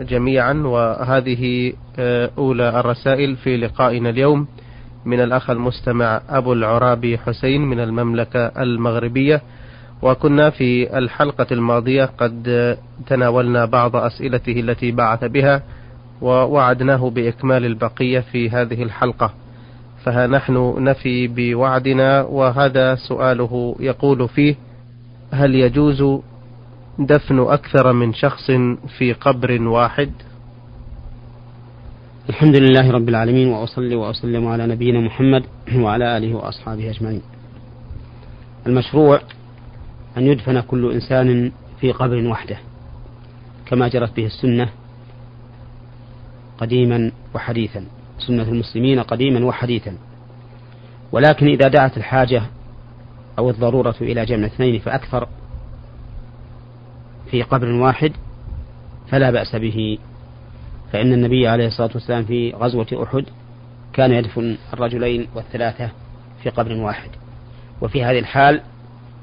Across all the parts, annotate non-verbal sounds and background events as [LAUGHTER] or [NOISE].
جميعا وهذه آه، أولى الرسائل في لقائنا اليوم. من الأخ المستمع أبو العرابي حسين من المملكة المغربية. وكنا في الحلقة الماضية قد تناولنا بعض أسئلته التي بعث بها ووعدناه بإكمال البقية في هذه الحلقة. فها نحن نفي بوعدنا وهذا سؤاله يقول فيه هل يجوز دفن أكثر من شخص في قبر واحد. الحمد لله رب العالمين وأصلي وأسلم على نبينا محمد وعلى آله وأصحابه أجمعين. المشروع أن يدفن كل إنسان في قبر وحده كما جرت به السنة قديما وحديثا سنة المسلمين قديما وحديثا. ولكن إذا دعت الحاجة أو الضرورة إلى جمع اثنين فأكثر في قبر واحد فلا بأس به. فإن النبي عليه الصلاة والسلام في غزوة أحد كان يدفن الرجلين والثلاثة في قبر واحد. وفي هذه الحال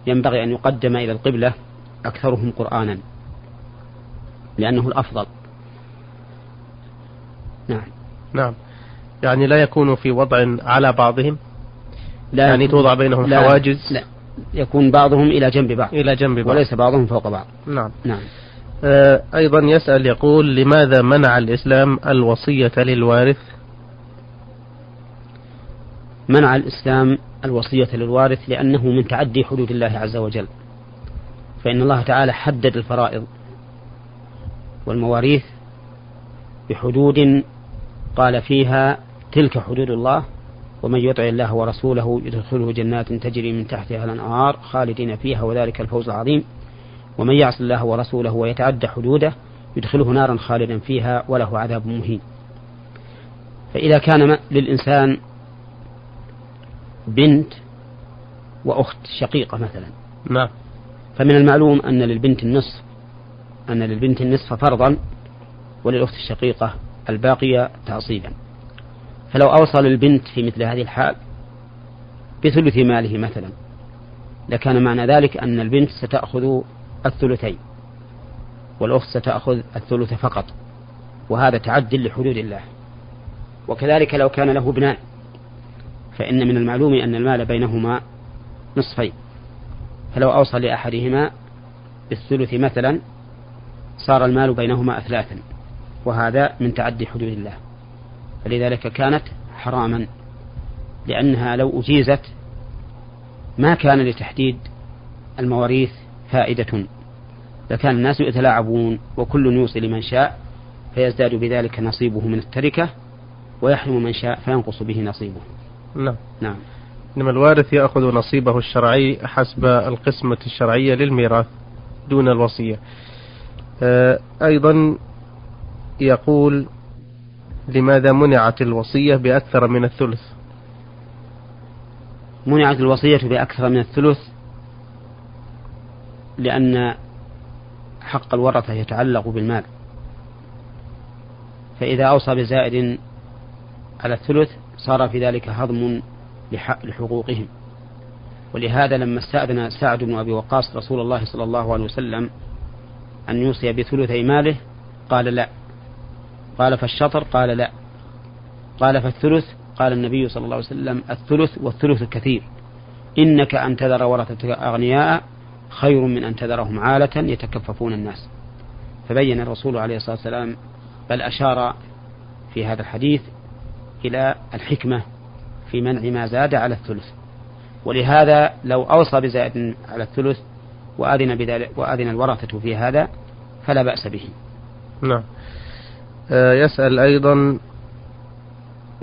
ينبغي أن يقدم إلى القبلة أكثرهم قرآنا لأنه الأفضل. نعم. نعم. يعني لا يكون في وضع على بعضهم؟ لا. يعني توضع بينهم لا. حواجز؟ لا. يكون بعضهم إلى جنب بعض. إلى جنب بعض. وليس بعضهم فوق بعض. نعم. نعم. آه أيضا يسأل يقول لماذا منع الإسلام الوصية للوارث؟ منع الإسلام الوصية للوارث لأنه من تعدي حدود الله عز وجل. فإن الله تعالى حدد الفرائض والمواريث بحدود قال فيها تلك حدود الله ومن يطع الله ورسوله يدخله جنات تجري من تحتها الأنهار خالدين فيها وذلك الفوز العظيم. ومن يعص الله ورسوله ويتعدى حدوده يدخله نارا خالدا فيها وله عذاب مهين. فإذا كان للإنسان بنت وأخت شقيقة مثلا. نعم. فمن المعلوم أن للبنت النصف أن للبنت النصف فرضا وللأخت الشقيقة الباقية تعصيبا. فلو أوصل البنت في مثل هذه الحال بثلث ماله مثلا لكان معنى ذلك أن البنت ستأخذ الثلثين والأخت ستأخذ الثلث فقط وهذا تعد لحدود الله. وكذلك لو كان له ابنان فإن من المعلوم أن المال بينهما نصفين. فلو أوصى لأحدهما بالثلث مثلا صار المال بينهما أثلاثا وهذا من تعدي حدود الله. فلذلك كانت حراما لأنها لو أجيزت ما كان لتحديد المواريث فائدة لكان الناس يتلاعبون وكل يوصي لمن شاء فيزداد بذلك نصيبه من التركة ويحرم من شاء فينقص به نصيبه. نعم. نعم. إنما الوارث يأخذ نصيبه الشرعي حسب القسمة الشرعية للميراث دون الوصية. آه، أيضا يقول لماذا منعت الوصية بأكثر من الثلث؟ منعت الوصية بأكثر من الثلث لأن حق الورثة يتعلق بالمال. فإذا أوصى بزائد على الثلث صار في ذلك هضم لحقوقهم. ولهذا لما استأذن سعد بن أبي وقاص رسول الله صلى الله عليه وسلم أن يوصي بثلثي ماله قال لا قال فالشطر؟ قال لا. قال فالثلث؟ قال النبي صلى الله عليه وسلم الثلث والثلث الكثير. إنك أن تذر ورثة أغنياء خير من أن تذرهم عالة يتكففون الناس. فبين الرسول عليه الصلاة والسلام بل أشار في هذا الحديث إلى الحكمة في منع ما زاد على الثلث. ولهذا لو أوصى بزائد على الثلث وأذن, بذلك وأذن الورثة في هذا فلا بأس به. نعم. يسأل أيضا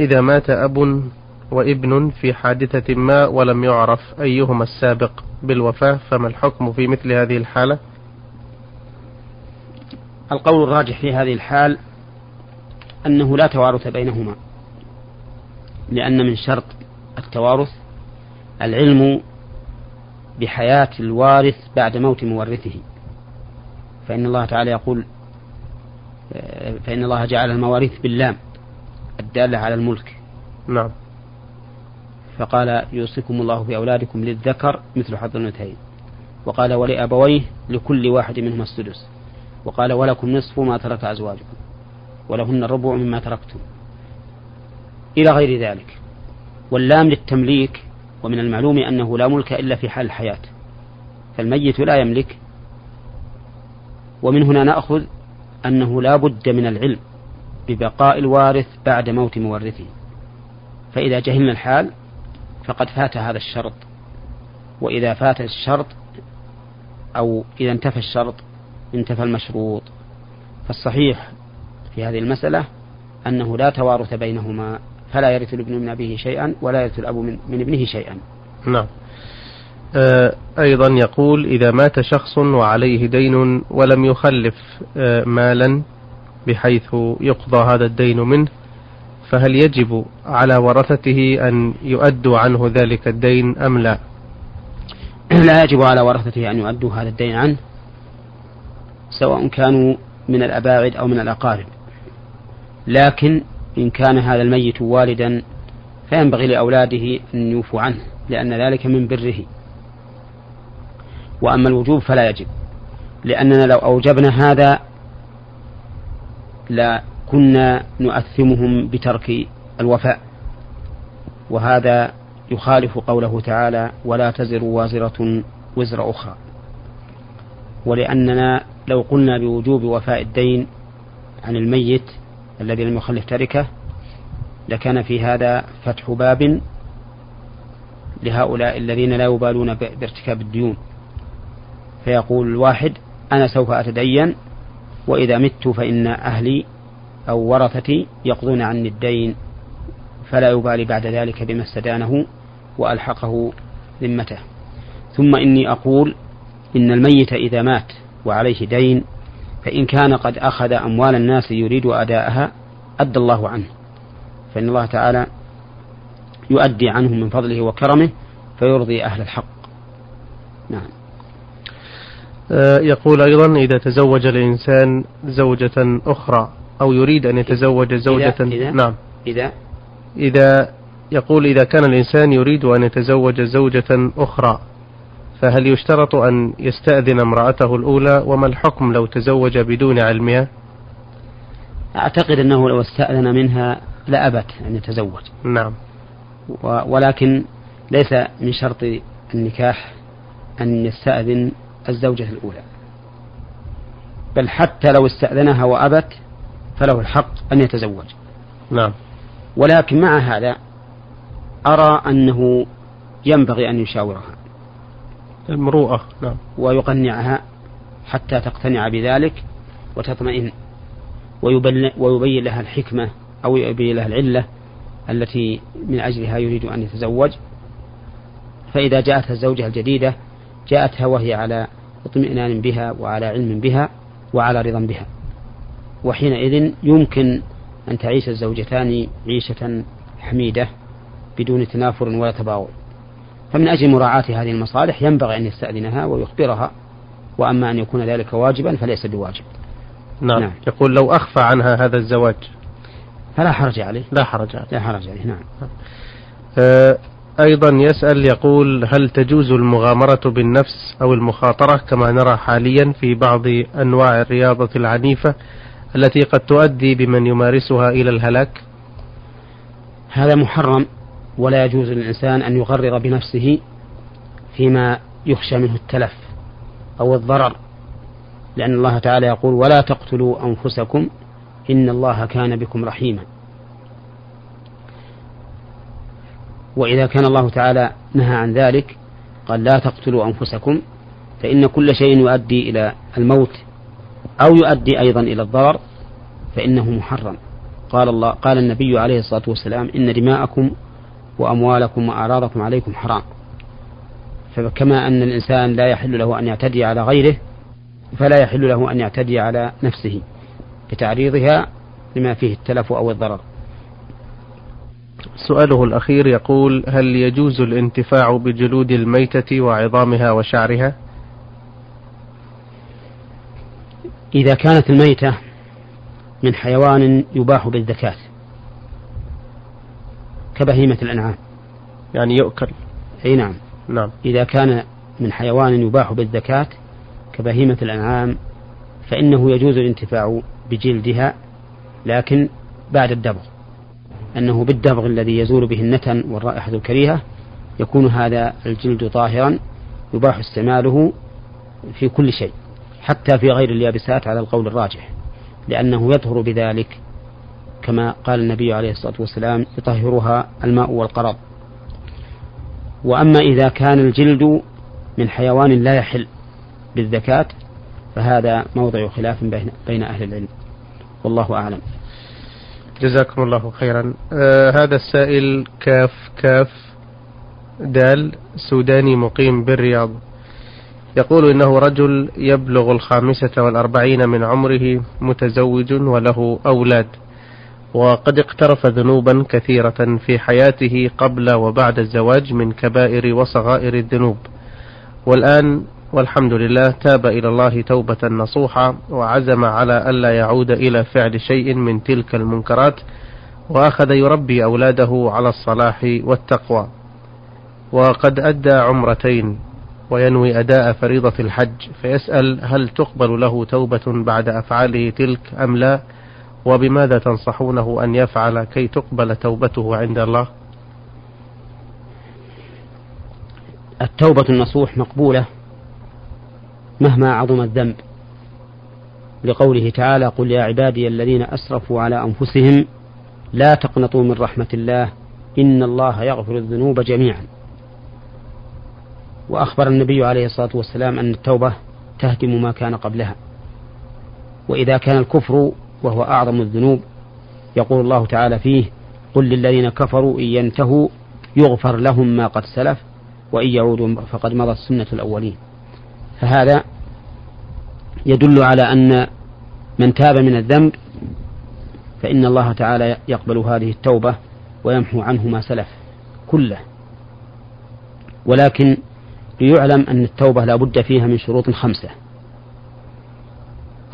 إذا مات أب وابن في حادثة ما ولم يعرف أيهما السابق بالوفاة فما الحكم في مثل هذه الحالة؟ القول الراجح في هذه الحال أنه لا توارث بينهما لأن من شرط التوارث العلم بحياة الوارث بعد موت مورثه. فإن الله تعالى يقول فإن الله جعل المواريث باللام الدالة على الملك. نعم. فقال يوصيكم الله في أولادكم للذكر مثل حظ الأنثيين. وقال ولأبويه لكل واحد منهما السدس. وقال ولكم نصف ما ترك أزواجكم. ولهن الربع مما تركتم. إلى غير ذلك. واللام للتمليك ومن المعلوم أنه لا ملك إلا في حال الحياة. فالميت لا يملك. ومن هنا نأخذ أنه لا بد من العلم ببقاء الوارث بعد موت مورثه. فإذا جهلنا الحال فقد فات هذا الشرط. وإذا فات الشرط أو إذا انتفى الشرط انتفى المشروط. فالصحيح في هذه المسألة أنه لا توارث بينهما فلا يرث الابن من أبيه شيئا ولا يرث الأب من, من ابنه شيئا. نعم. أيضا يقول إذا مات شخص وعليه دين ولم يخلف آه مالا بحيث يقضى هذا الدين منه فهل يجب على ورثته أن يؤدوا عنه ذلك الدين أم لا؟ [CLEARS THROAT] لا يجب على ورثته أن يؤدوا هذا الدين عنه سواء كانوا من الأباعد أو من الأقارب. لكن إن كان هذا الميت والدا فينبغي لأولاده أن يوفوا عنه لأن ذلك من بره. وأما الوجوب فلا يجب. لأننا لو أوجبنا هذا لكنا نؤثمهم بترك الوفاء. وهذا يخالف قوله تعالى ولا تزر وازرة وزر أخرى. ولأننا لو قلنا بوجوب وفاء الدين عن الميت الذي لم يخلف تركه لكان في هذا فتح باب لهؤلاء الذين لا يبالون بارتكاب الديون. فيقول الواحد أنا سوف أتدين وإذا مت فإن أهلي أو ورثتي يقضون عني الدين فلا يبالي بعد ذلك بما استدانه وألحقه ذمته. ثم إني أقول إن الميت إذا مات وعليه دين فإن كان قد أخذ أموال الناس يريد أداءها أدى الله عنه. فإن الله تعالى يؤدي عنه من فضله وكرمه فيرضي أهل الحق. نعم. يقول أيضا إذا تزوج الإنسان زوجة أخرى أو يريد أن يتزوج زوجة إذا إذا نعم. إذا إذا يقول إذا كان الإنسان يريد أن يتزوج زوجة أخرى فهل يشترط أن يستأذن امرأته الأولى؟ وما الحكم لو تزوج بدون علمها أعتقد أنه لو استأذن منها لأبت أن يتزوج. نعم. ولكن ليس من شرط النكاح أن يستأذن الزوجة الأولى. بل حتى لو استأذنها وأبت فله الحق أن يتزوج. نعم. ولكن مع هذا أرى أنه ينبغي أن يشاورها المروءة نعم. ويقنعها حتى تقتنع بذلك وتطمئن ويبين لها الحكمة أو يبين لها العلة التي من أجلها يريد أن يتزوج. فإذا جاءتها الزوجة الجديدة جاءتها وهي على اطمئنان بها وعلى علم بها وعلى رضا بها. وحينئذ يمكن أن تعيش الزوجتان عيشة حميدة بدون تنافر ولا تباغض. فمن أجل مراعاة هذه المصالح ينبغي أن يستأذنها ويخبرها وأما أن يكون ذلك واجبا فليس بواجب. نعم, نعم. يقول لو أخفى عنها هذا الزواج. فلا حرج عليه. لا حرج عليه. لا حرج عليه. نعم. آه أيضا يسأل يقول هل تجوز المغامرة بالنفس أو المخاطرة كما نرى حاليا في بعض أنواع الرياضة العنيفة التي قد تؤدي بمن يمارسها إلى الهلاك؟ هذا محرم ولا يجوز للإنسان أن يغرر بنفسه فيما يخشى منه التلف أو الضرر لأن الله تعالى يقول ولا تقتلوا أنفسكم إن الله كان بكم رحيما. وإذا كان الله تعالى نهى عن ذلك قال لا تقتلوا أنفسكم فإن كل شيء يؤدي إلى الموت أو يؤدي أيضا إلى الضرر فإنه محرم. قال الله قال النبي عليه الصلاة والسلام إن دماءكم وأموالكم وأعراضكم عليكم حرام. فكما أن الإنسان لا يحل له أن يعتدي على غيره فلا يحل له أن يعتدي على نفسه بتعريضها لما فيه التلف أو الضرر. سؤاله الأخير يقول هل يجوز الانتفاع بجلود الميتة وعظامها وشعرها؟ إذا كانت الميتة من حيوان يباح بالذكاة كبهيمة الأنعام. يعني يؤكل. أي نعم. نعم. إذا كان من حيوان يباح بالذكاة كبهيمة الأنعام فإنه يجوز الانتفاع بجلدها لكن بعد الدبغ. أنه بالدبغ الذي يزول به النتن والرائحة الكريهة يكون هذا الجلد طاهرا يباح استعماله في كل شيء حتى في غير اليابسات على القول الراجح لأنه يطهر بذلك كما قال النبي عليه الصلاة والسلام يطهرها الماء والقرض وأما إذا كان الجلد من حيوان لا يحل بالزكاة فهذا موضع خلاف بين أهل العلم. والله أعلم. جزاكم الله خيرا. آه هذا السائل كاف كاف دال سوداني مقيم بالرياض. يقول إنه رجل يبلغ الخامسة والأربعين من عمره متزوج وله أولاد وقد اقترف ذنوبا كثيرة في حياته قبل وبعد الزواج من كبائر وصغائر الذنوب. والآن والحمد لله تاب إلى الله توبة نصوحة وعزم على ألا يعود إلى فعل شيء من تلك المنكرات وأخذ يربي أولاده على الصلاح والتقوى. وقد أدى عمرتين وينوي أداء فريضة الحج فيسأل هل تقبل له توبة بعد أفعاله تلك أم لا؟ وبماذا تنصحونه أن يفعل كي تقبل توبته عند الله؟ التوبة النصوح مقبولة مهما عظم الذنب. لقوله تعالى قل يا عبادي الذين أسرفوا على أنفسهم لا تقنطوا من رحمة الله إن الله يغفر الذنوب جميعا. وأخبر النبي عليه الصلاة والسلام أن التوبة تهدم ما كان قبلها. وإذا كان الكفر وهو أعظم الذنوب يقول الله تعالى فيه قل للذين كفروا إن ينتهوا يغفر لهم ما قد سلف وإن يعودوا فقد مضت سنة الأولين. فهذا يدل على أن من تاب من الذنب فإن الله تعالى يقبل هذه التوبة ويمحو عنه ما سلف كله. ولكن ليعلم أن التوبة لا بد فيها من شروط خمسة.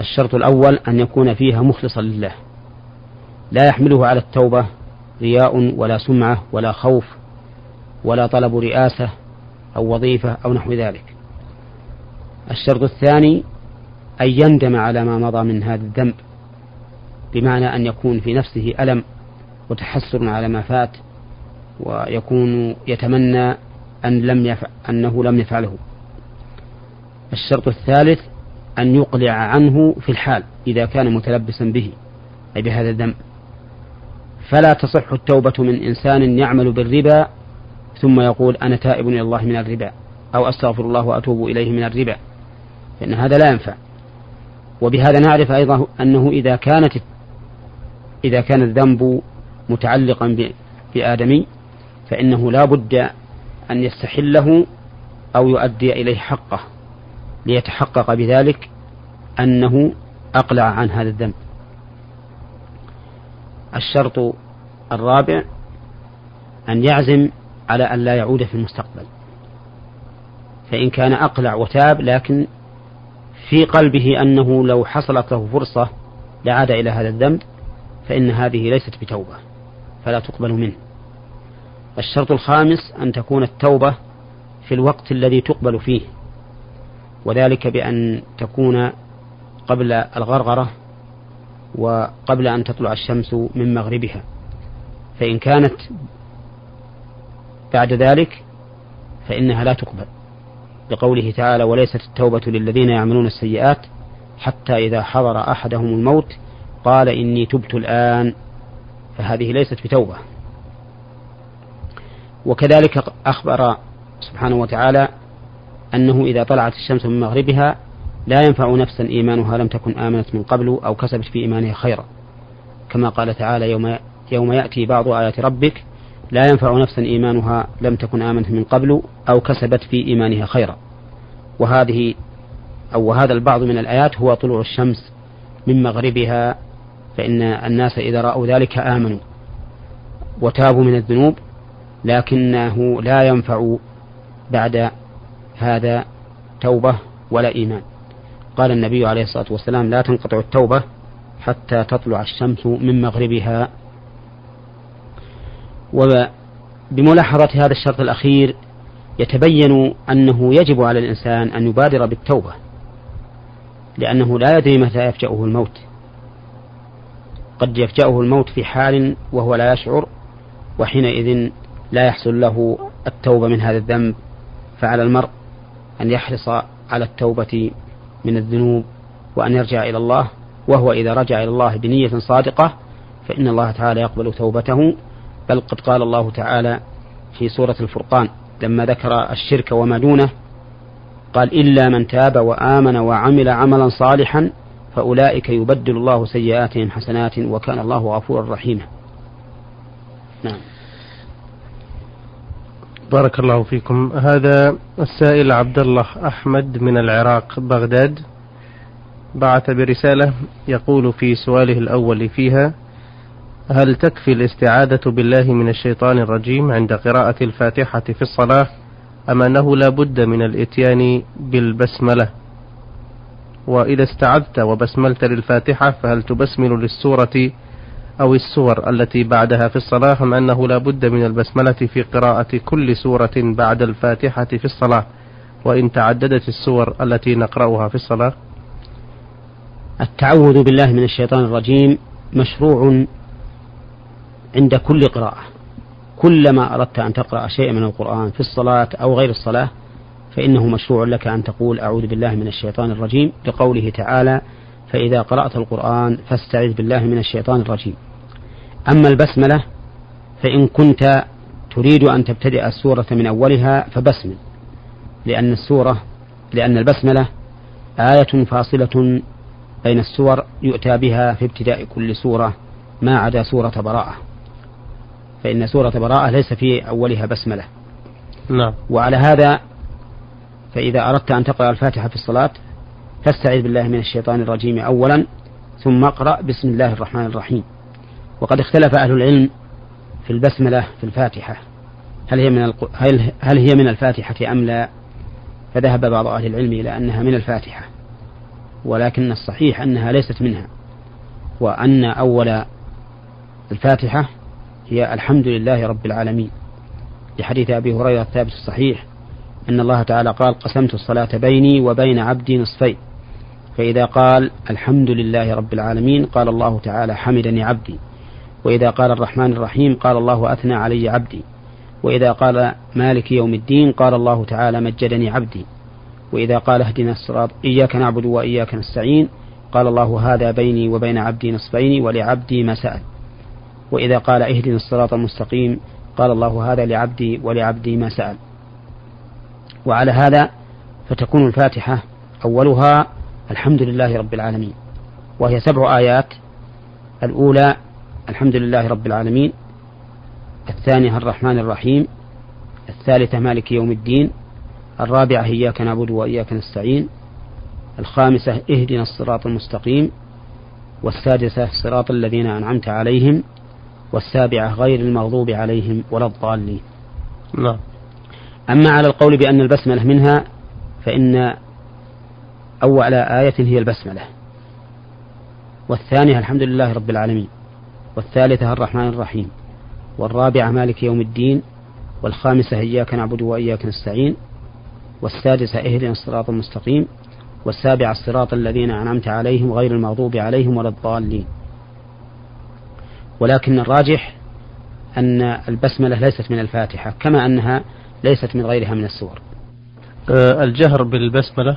الشرط الأول أن يكون فيها مخلصا لله. لا يحمله على التوبة رياء ولا سمعة ولا خوف ولا طلب رئاسة أو وظيفة أو نحو ذلك. الشرط الثاني أن يندم على ما مضى من هذا الذنب بمعنى أن يكون في نفسه ألم وتحسر على ما فات ويكون يتمنى أن لم يفعل أنه لم يفعله. الشرط الثالث أن يقلع عنه في الحال إذا كان متلبسا به أي بهذا الذنب. فلا تصح التوبة من إنسان يعمل بالربا ثم يقول أنا تائب إلى الله من الربا أو أستغفر الله وأتوب إليه من الربا. فإن هذا لا ينفع. وبهذا نعرف أيضا أنه إذا كانت إذا كان الذنب متعلقا بآدمي فإنه لا بد أن يستحله أو يؤدي إليه حقه ليتحقق بذلك أنه أقلع عن هذا الذنب. الشرط الرابع أن يعزم على أن لا يعود في المستقبل. فإن كان أقلع وتاب لكن في قلبه أنه لو حصلت له فرصة لعاد إلى هذا الذنب فإن هذه ليست بتوبة فلا تقبل منه. الشرط الخامس أن تكون التوبة في الوقت الذي تقبل فيه وذلك بأن تكون قبل الغرغرة وقبل أن تطلع الشمس من مغربها. فإن كانت بعد ذلك فإنها لا تقبل. لقوله تعالى وليست التوبة للذين يعملون السيئات حتى إذا حضر أحدهم الموت قال إني تبت الآن. فهذه ليست بتوبة. وكذلك أخبر سبحانه وتعالى أنه إذا طلعت الشمس من مغربها لا ينفع نفسا إيمانها لم تكن آمنت من قبل أو كسبت في إيمانها خيرا. كما قال تعالى يوم يوم يأتي بعض آيات ربك لا ينفع نفسا إيمانها لم تكن آمنت من قبل أو كسبت في إيمانها خيرا. وهذه أو هذا البعض من الآيات هو طلوع الشمس من مغربها فإن الناس إذا رأوا ذلك آمنوا وتابوا من الذنوب لكنه لا ينفع بعد هذا توبة ولا إيمان. قال النبي عليه الصلاة والسلام لا تنقطع التوبة حتى تطلع الشمس من مغربها وبملاحظة هذا الشرط الأخير يتبين أنه يجب على الإنسان أن يبادر بالتوبة لأنه لا يدري متى يفجأه الموت. قد يفجأه الموت في حال وهو لا يشعر وحينئذ لا يحصل له التوبة من هذا الذنب. فعلى المرء أن يحرص على التوبة من الذنوب وأن يرجع إلى الله وهو إذا رجع إلى الله بنية صادقة فإن الله تعالى يقبل توبته. بل قد قال الله تعالى في سورة الفرقان لما ذكر الشرك وما دونه قال إلا من تاب وآمن وعمل عملا صالحا فأولئك يبدل الله سيئاتهم حسنات وكان الله غفورا رحيما. نعم. بارك الله فيكم. هذا السائل عبد الله أحمد من العراق بغداد بعث برسالة يقول في سؤاله الأول فيها هل تكفي الاستعاذة بالله من الشيطان الرجيم عند قراءة الفاتحة في الصلاة أم أنه لا بد من الإتيان بالبسملة؟ وإذا استعذت وبسملت للفاتحة فهل تبسمل للسورة أو السور التي بعدها في الصلاة؟ أم أنه لا بد من البسملة في قراءة كل سورة بعد الفاتحة في الصلاة؟ وإن تعددت السور التي نقرأها في الصلاة؟ التعوذ بالله من الشيطان الرجيم مشروع عند كل قراءة. كلما أردت أن تقرأ شيئا من القرآن في الصلاة أو غير الصلاة فإنه مشروع لك أن تقول أعوذ بالله من الشيطان الرجيم. لقوله تعالى فإذا قرأت القرآن فاستعذ بالله من الشيطان الرجيم. أما البسملة فإن كنت تريد أن تبتدئ السورة من أولها فبسمل لأن السورة لأن البسملة آية فاصلة بين السور يؤتى بها في ابتداء كل سورة ما عدا سورة براءة. فإن سورة براءة ليس في أولها بسملة. نعم. وعلى هذا فإذا أردت أن تقرأ الفاتحة في الصلاة فاستعذ بالله من الشيطان الرجيم أولا ثم اقرأ بسم الله الرحمن الرحيم. وقد اختلف أهل العلم في البسملة في الفاتحة. هل هي من الق... هل... هل هي من الفاتحة أم لا؟ فذهب بعض أهل العلم إلى أنها من الفاتحة ولكن الصحيح أنها ليست منها وأن أول الفاتحة هي الحمد لله رب العالمين. لحديث أبي هريرة الثابت الصحيح أن الله تعالى قال قسمت الصلاة بيني وبين عبدي نصفين فإذا قال الحمد لله رب العالمين قال الله تعالى حمدني عبدي وإذا قال الرحمن الرحيم قال الله أثنى علي عبدي وإذا قال مالك يوم الدين قال الله تعالى مجدني عبدي وإذا قال اهدنا الصراط إياك نعبد وإياك نستعين قال الله هذا بيني وبين عبدي نصفين ولعبدي ما سأل وإذا قال اهدنا الصراط المستقيم قال الله هذا لعبدي ولعبدي ما سأل. وعلى هذا فتكون الفاتحة أولها الحمد لله رب العالمين. وهي سبع آيات. الأولى الحمد لله رب العالمين. الثانية الرحمن الرحيم. الثالثة مالك يوم الدين. الرابعة إياك نعبد وإياك نستعين. الخامسة اهدنا الصراط المستقيم. والسادسة صراط الذين أنعمت عليهم. والسابعة غير المغضوب عليهم ولا الضالين. نعم. أما على القول بأن البسملة منها فإن أول آية هي البسملة. والثانية الحمد لله رب العالمين. والثالثة الرحمن الرحيم. والرابعة مالك يوم الدين. والخامسة إياك نعبد وإياك نستعين. والسادسة اهدنا الصراط المستقيم. والسابعة الصراط الذين أنعمت عليهم غير المغضوب عليهم ولا الضالين. ولكن الراجح أن البسملة ليست من الفاتحة كما أنها ليست من غيرها من السور. أه الجهر بالبسملة؟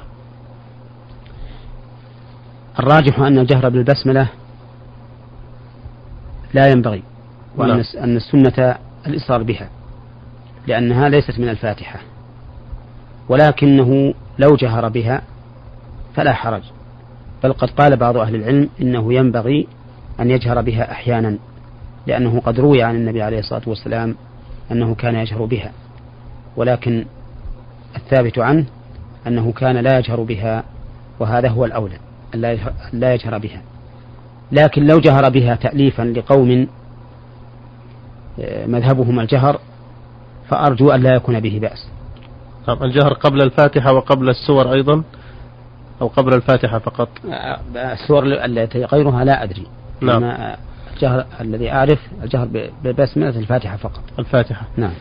الراجح أن الجهر بالبسملة لا ينبغي وأن لا. أن السنة الإصرار بها لأنها ليست من الفاتحة. ولكنه لو جهر بها فلا حرج بل قد قال بعض أهل العلم إنه ينبغي أن يجهر بها أحيانا. لأنه قد روي عن النبي عليه الصلاة والسلام أنه كان يجهر بها ولكن الثابت عنه أنه كان لا يجهر بها وهذا هو الأولى أن لا يجهر بها. لكن لو جهر بها تأليفا لقوم آه، مذهبهم الجهر فأرجو أن لا يكون به بأس. نعم الجهر قبل الفاتحة وقبل السور أيضا؟ أو قبل الفاتحة فقط؟ آه، السور التي غيرها لا أدري. نعم. الجهر الذي أعرف الجهر ببسملة الفاتحة فقط. الفاتحة. نعم.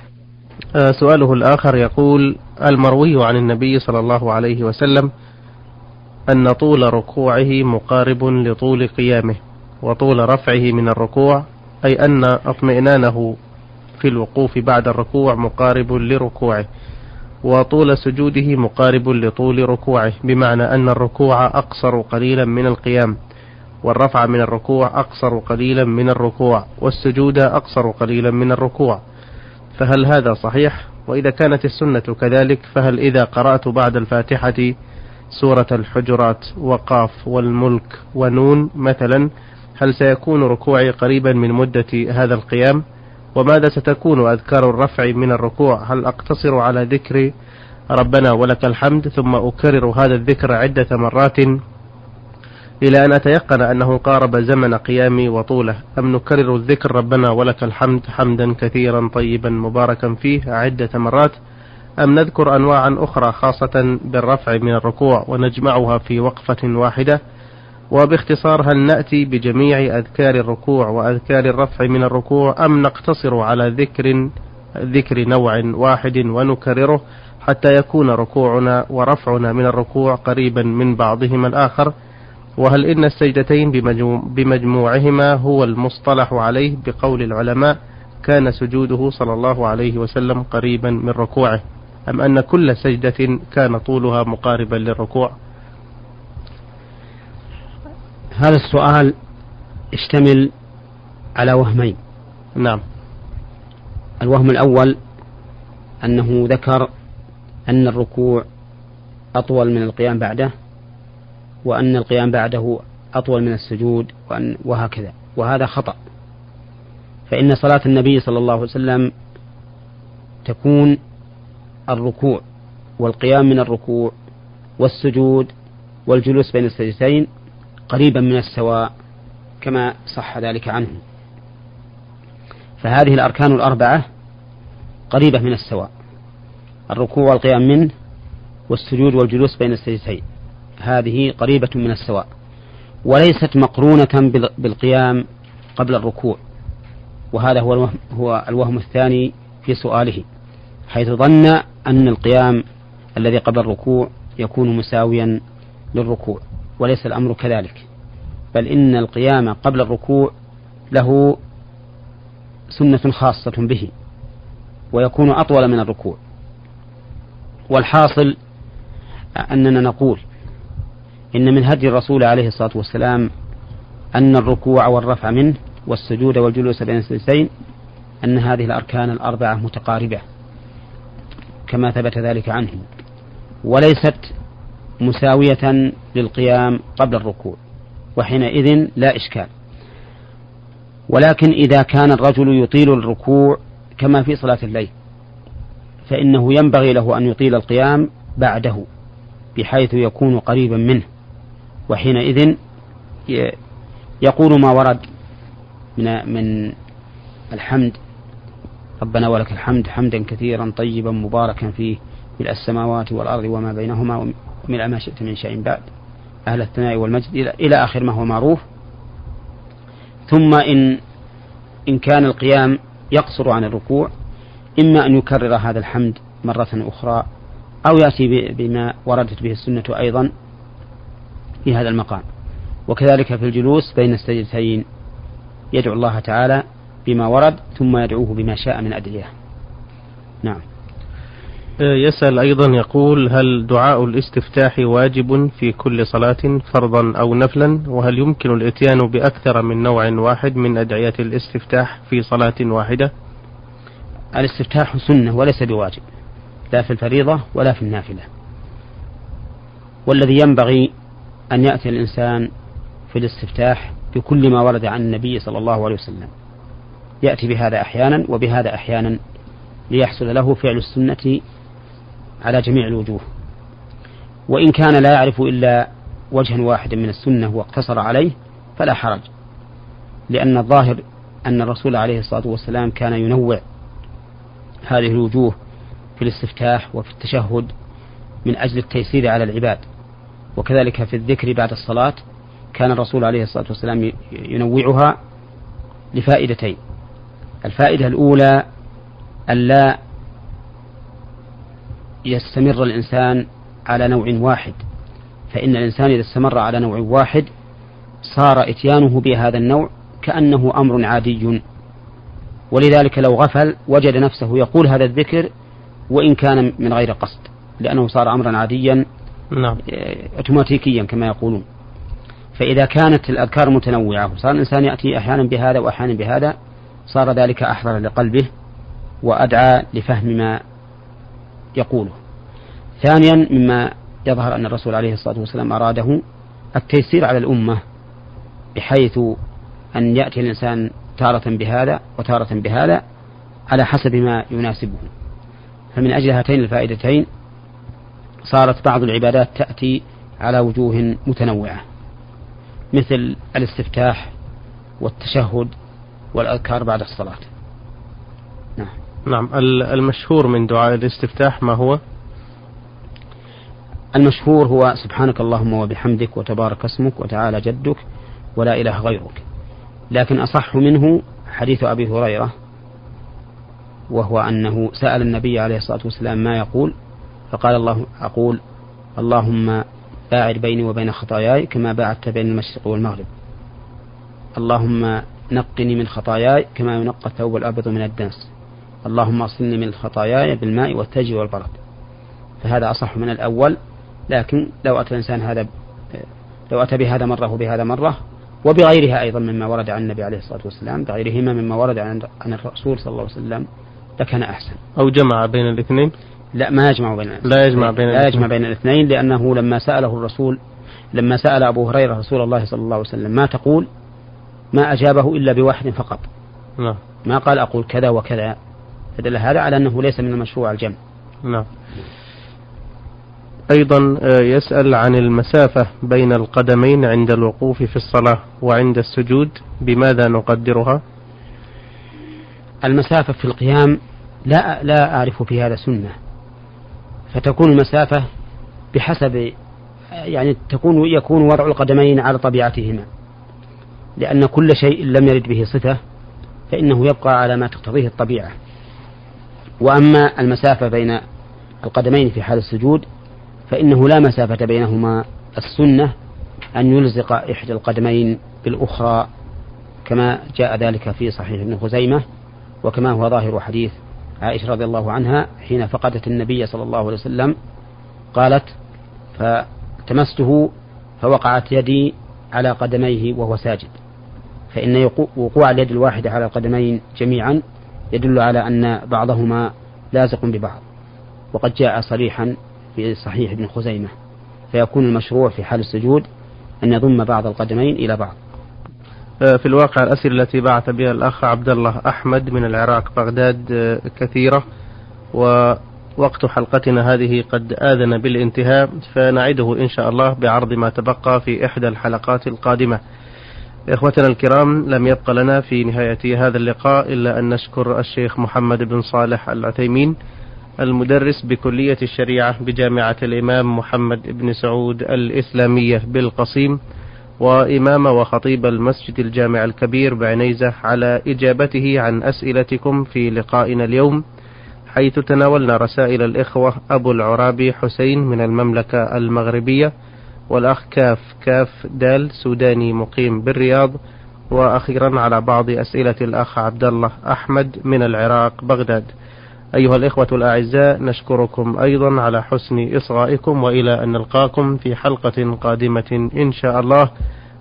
آه، سؤاله الآخر يقول المروي عن النبي صلى الله عليه وسلم أن طول ركوعه مقارب لطول قيامه وطول رفعه من الركوع أي أن اطمئنانه في الوقوف بعد الركوع مقارب لركوعه وطول سجوده مقارب لطول ركوعه بمعنى أن الركوع أقصر قليلا من القيام. والرفع من الركوع أقصر قليلا من الركوع والسجود أقصر قليلا من الركوع. فهل هذا صحيح؟ وإذا كانت السنة كذلك فهل إذا قرأت بعد الفاتحة سورة الحجرات وقاف والملك ونون مثلا هل سيكون ركوعي قريبا من مدة هذا القيام؟ وماذا ستكون أذكار الرفع من الركوع؟ هل أقتصر على ذكر ربنا ولك الحمد ثم أكرر هذا الذكر عدة مرات؟ إلى أن أتيقن أنه قارب زمن قيامي وطوله. أم نكرر الذكر ربنا ولك الحمد حمدا كثيرا طيبا مباركا فيه عدة مرات. أم نذكر أنواعا أخرى خاصة بالرفع من الركوع ونجمعها في وقفة واحدة. وباختصار هل نأتي بجميع أذكار الركوع وأذكار الرفع من الركوع أم نقتصر على ذكر ذكر نوع واحد ونكرره حتى يكون ركوعنا ورفعنا من الركوع قريبا من بعضهما الآخر؟ وهل إن السجدتين بمجموعهما هو المصطلح عليه؟ بقول العلماء كان سجوده صلى الله عليه وسلم قريبا من ركوعه. أم أن كل سجدة كان طولها مقاربا للركوع؟ هذا السؤال يشتمل على وهمين. نعم. الوهم الأول أنه ذكر أن الركوع أطول من القيام بعده. وأن القيام بعده أطول من السجود وأن وهكذا. وهذا خطأ. فإن صلاة النبي صلى الله عليه وسلم تكون الركوع والقيام من الركوع والسجود والجلوس بين السجدتين قريبا من السواء كما صح ذلك عنه. فهذه الأركان الأربعة قريبة من السواء. الركوع والقيام منه والسجود والجلوس بين السجدتين. هذه قريبة من السواء وليست مقرونة بالقيام قبل الركوع. وهذا هو الوهم, هو الوهم الثاني في سؤاله حيث ظن أن القيام الذي قبل الركوع يكون مساويا للركوع وليس الأمر كذلك. بل إن القيام قبل الركوع له سنة خاصة به ويكون أطول من الركوع. والحاصل أننا نقول إن من هدي الرسول عليه الصلاة والسلام أن الركوع والرفع منه والسجود والجلوس بين السجدتين أن هذه الأركان الأربعة متقاربة كما ثبت ذلك عنه وليست مساوية للقيام قبل الركوع وحينئذ لا إشكال. ولكن إذا كان الرجل يطيل الركوع كما في صلاة الليل فإنه ينبغي له أن يطيل القيام بعده بحيث يكون قريبا منه. وحينئذ يقول ما ورد من من الحمد. ربنا ولك الحمد حمدا كثيرا طيبا مباركا فيه ملء السماوات والأرض وما بينهما وملء ما شئت من شيء بعد. أهل الثناء والمجد إلى آخر ما هو معروف. ثم إن إن كان القيام يقصر عن الركوع إما أن يكرر هذا الحمد مرة أخرى أو يأتي بما وردت به السنة أيضا في هذا المقام. وكذلك في الجلوس بين السجدتين. يدعو الله تعالى بما ورد ثم يدعوه بما شاء من أدعية نعم. آه، يسأل أيضا يقول هل دعاء الاستفتاح واجب في كل صلاة فرضا أو نفلا؟ وهل يمكن الإتيان بأكثر من نوع واحد من أدعية الاستفتاح في صلاة واحدة؟ الاستفتاح سنة وليس بواجب لا في الفريضة ولا في النافلة. والذي ينبغي أن يأتي الإنسان في الاستفتاح بكل ما ورد عن النبي صلى الله عليه وسلم. يأتي بهذا أحيانا وبهذا أحيانا ليحصل له فعل السنة على جميع الوجوه. وإن كان لا يعرف إلا وجها واحدا من السنة واقتصر عليه فلا حرج. لأن الظاهر أن الرسول عليه الصلاة والسلام كان ينوع هذه الوجوه في الاستفتاح وفي التشهد من أجل التيسير على العباد. وكذلك في الذكر بعد الصلاة كان الرسول عليه الصلاة والسلام ينوعها لفائدتين. الفائدة الأولى ألا يستمر الإنسان على نوع واحد. فإن الإنسان إذا استمر على نوع واحد صار إتيانه بهذا النوع كأنه أمر عادي. ولذلك لو غفل وجد نفسه يقول هذا الذكر وإن كان من غير قصد لأنه صار أمرا عاديا نعم. اوتوماتيكيا كما يقولون. فإذا كانت الأذكار متنوعة وصار الإنسان يأتي أحيانا بهذا وأحيانا بهذا صار ذلك أحضر لقلبه وأدعى لفهم ما يقوله. ثانيا مما يظهر أن الرسول عليه الصلاة والسلام أراده التيسير على الأمة بحيث أن يأتي الإنسان تارة بهذا وتارة بهذا على حسب ما يناسبه. فمن أجل هاتين الفائدتين صارت بعض العبادات تأتي على وجوه متنوعة مثل الاستفتاح والتشهد والأذكار بعد الصلاة. نعم. نعم. المشهور من دعاء الاستفتاح ما هو؟ المشهور هو سبحانك اللهم وبحمدك وتبارك اسمك وتعالى جدك ولا إله غيرك. لكن أصح منه حديث أبي هريرة وهو أنه سأل النبي عليه الصلاة والسلام ما يقول؟ فقال الله أقول اللهم باعد بيني وبين خطاياي كما باعدت بين المشرق والمغرب. اللهم نقني من خطاياي كما ينقى الثوب الأبيض من الدنس. اللهم اصلني من خطاياي بالماء والثلج والبرد. فهذا أصح من الأول لكن لو أتى الإنسان هذا لو أتى بهذا مرة وبهذا مرة وبغيرها أيضا مما ورد عن النبي عليه الصلاة والسلام بغيرهما مما ورد عن عن الرسول صلى الله عليه وسلم لكان أحسن. أو جمع بين الاثنين؟ لا ما يجمع بين الاثنين لا يجمع بين لا يجمع بين الاثنين لأنه لما سأله الرسول لما سأل أبو هريرة رسول الله صلى الله عليه وسلم ما تقول؟ ما أجابه إلا بواحد فقط. نعم. ما قال أقول كذا وكذا. فدل هذا على أنه ليس من المشروع الجمع. نعم. أيضا آه، يسأل عن المسافة بين القدمين عند الوقوف في الصلاة وعند السجود بماذا نقدرها؟ المسافة في القيام لا لا أعرف في هذا سنة. فتكون المسافة بحسب يعني تكون يكون وضع القدمين على طبيعتهما. لأن كل شيء لم يرد به صفة فإنه يبقى على ما تقتضيه الطبيعة. وأما المسافة بين القدمين في حال السجود فإنه لا مسافة بينهما. السنة أن يلزق إحدى القدمين بالأخرى كما جاء ذلك في صحيح ابن خزيمة وكما هو ظاهر حديث عائشة رضي الله عنها حين فقدت النبي صلى الله عليه وسلم قالت فتمسته فوقعت يدي على قدميه وهو ساجد فإن وقوع اليد الواحدة على القدمين جميعا يدل على أن بعضهما لازق ببعض وقد جاء صريحا في صحيح ابن خزيمة فيكون المشروع في حال السجود أن يضم بعض القدمين إلى بعض. في الواقع الأسئلة التي بعث بها الأخ عبد الله أحمد من العراق بغداد آه، كثيرة ووقت حلقتنا هذه قد آذن بالانتهاء فنعده إن شاء الله بعرض ما تبقى في إحدى الحلقات القادمة. إخوتنا الكرام لم يبق لنا في نهاية هذا اللقاء إلا أن نشكر الشيخ محمد بن صالح العثيمين المدرس بكلية الشريعة بجامعة الإمام محمد بن سعود الإسلامية بالقصيم وإمام وخطيب المسجد الجامع الكبير بعنيزة على إجابته عن أسئلتكم في لقائنا اليوم حيث تناولنا رسائل الإخوة أبو العرابي حسين من المملكة المغربية والأخ كاف كاف دال سوداني مقيم بالرياض وأخيرا على بعض أسئلة الأخ عبد الله أحمد من العراق بغداد. أيها الإخوة الأعزاء نشكركم أيضا على حسن إصغائكم وإلى أن نلقاكم في حلقة قادمة إن شاء الله.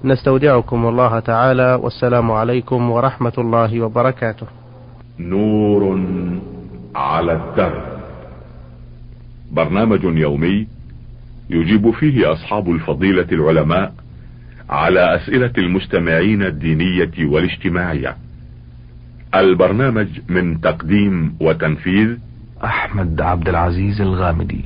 نستودعكم الله تعالى والسلام عليكم ورحمة الله وبركاته. نور على الدرب برنامج يومي يجيب فيه أصحاب الفضيلة العلماء على أسئلة المستمعين الدينية والاجتماعية. البرنامج من تقديم وتنفيذ أحمد عبد العزيز الغامدي.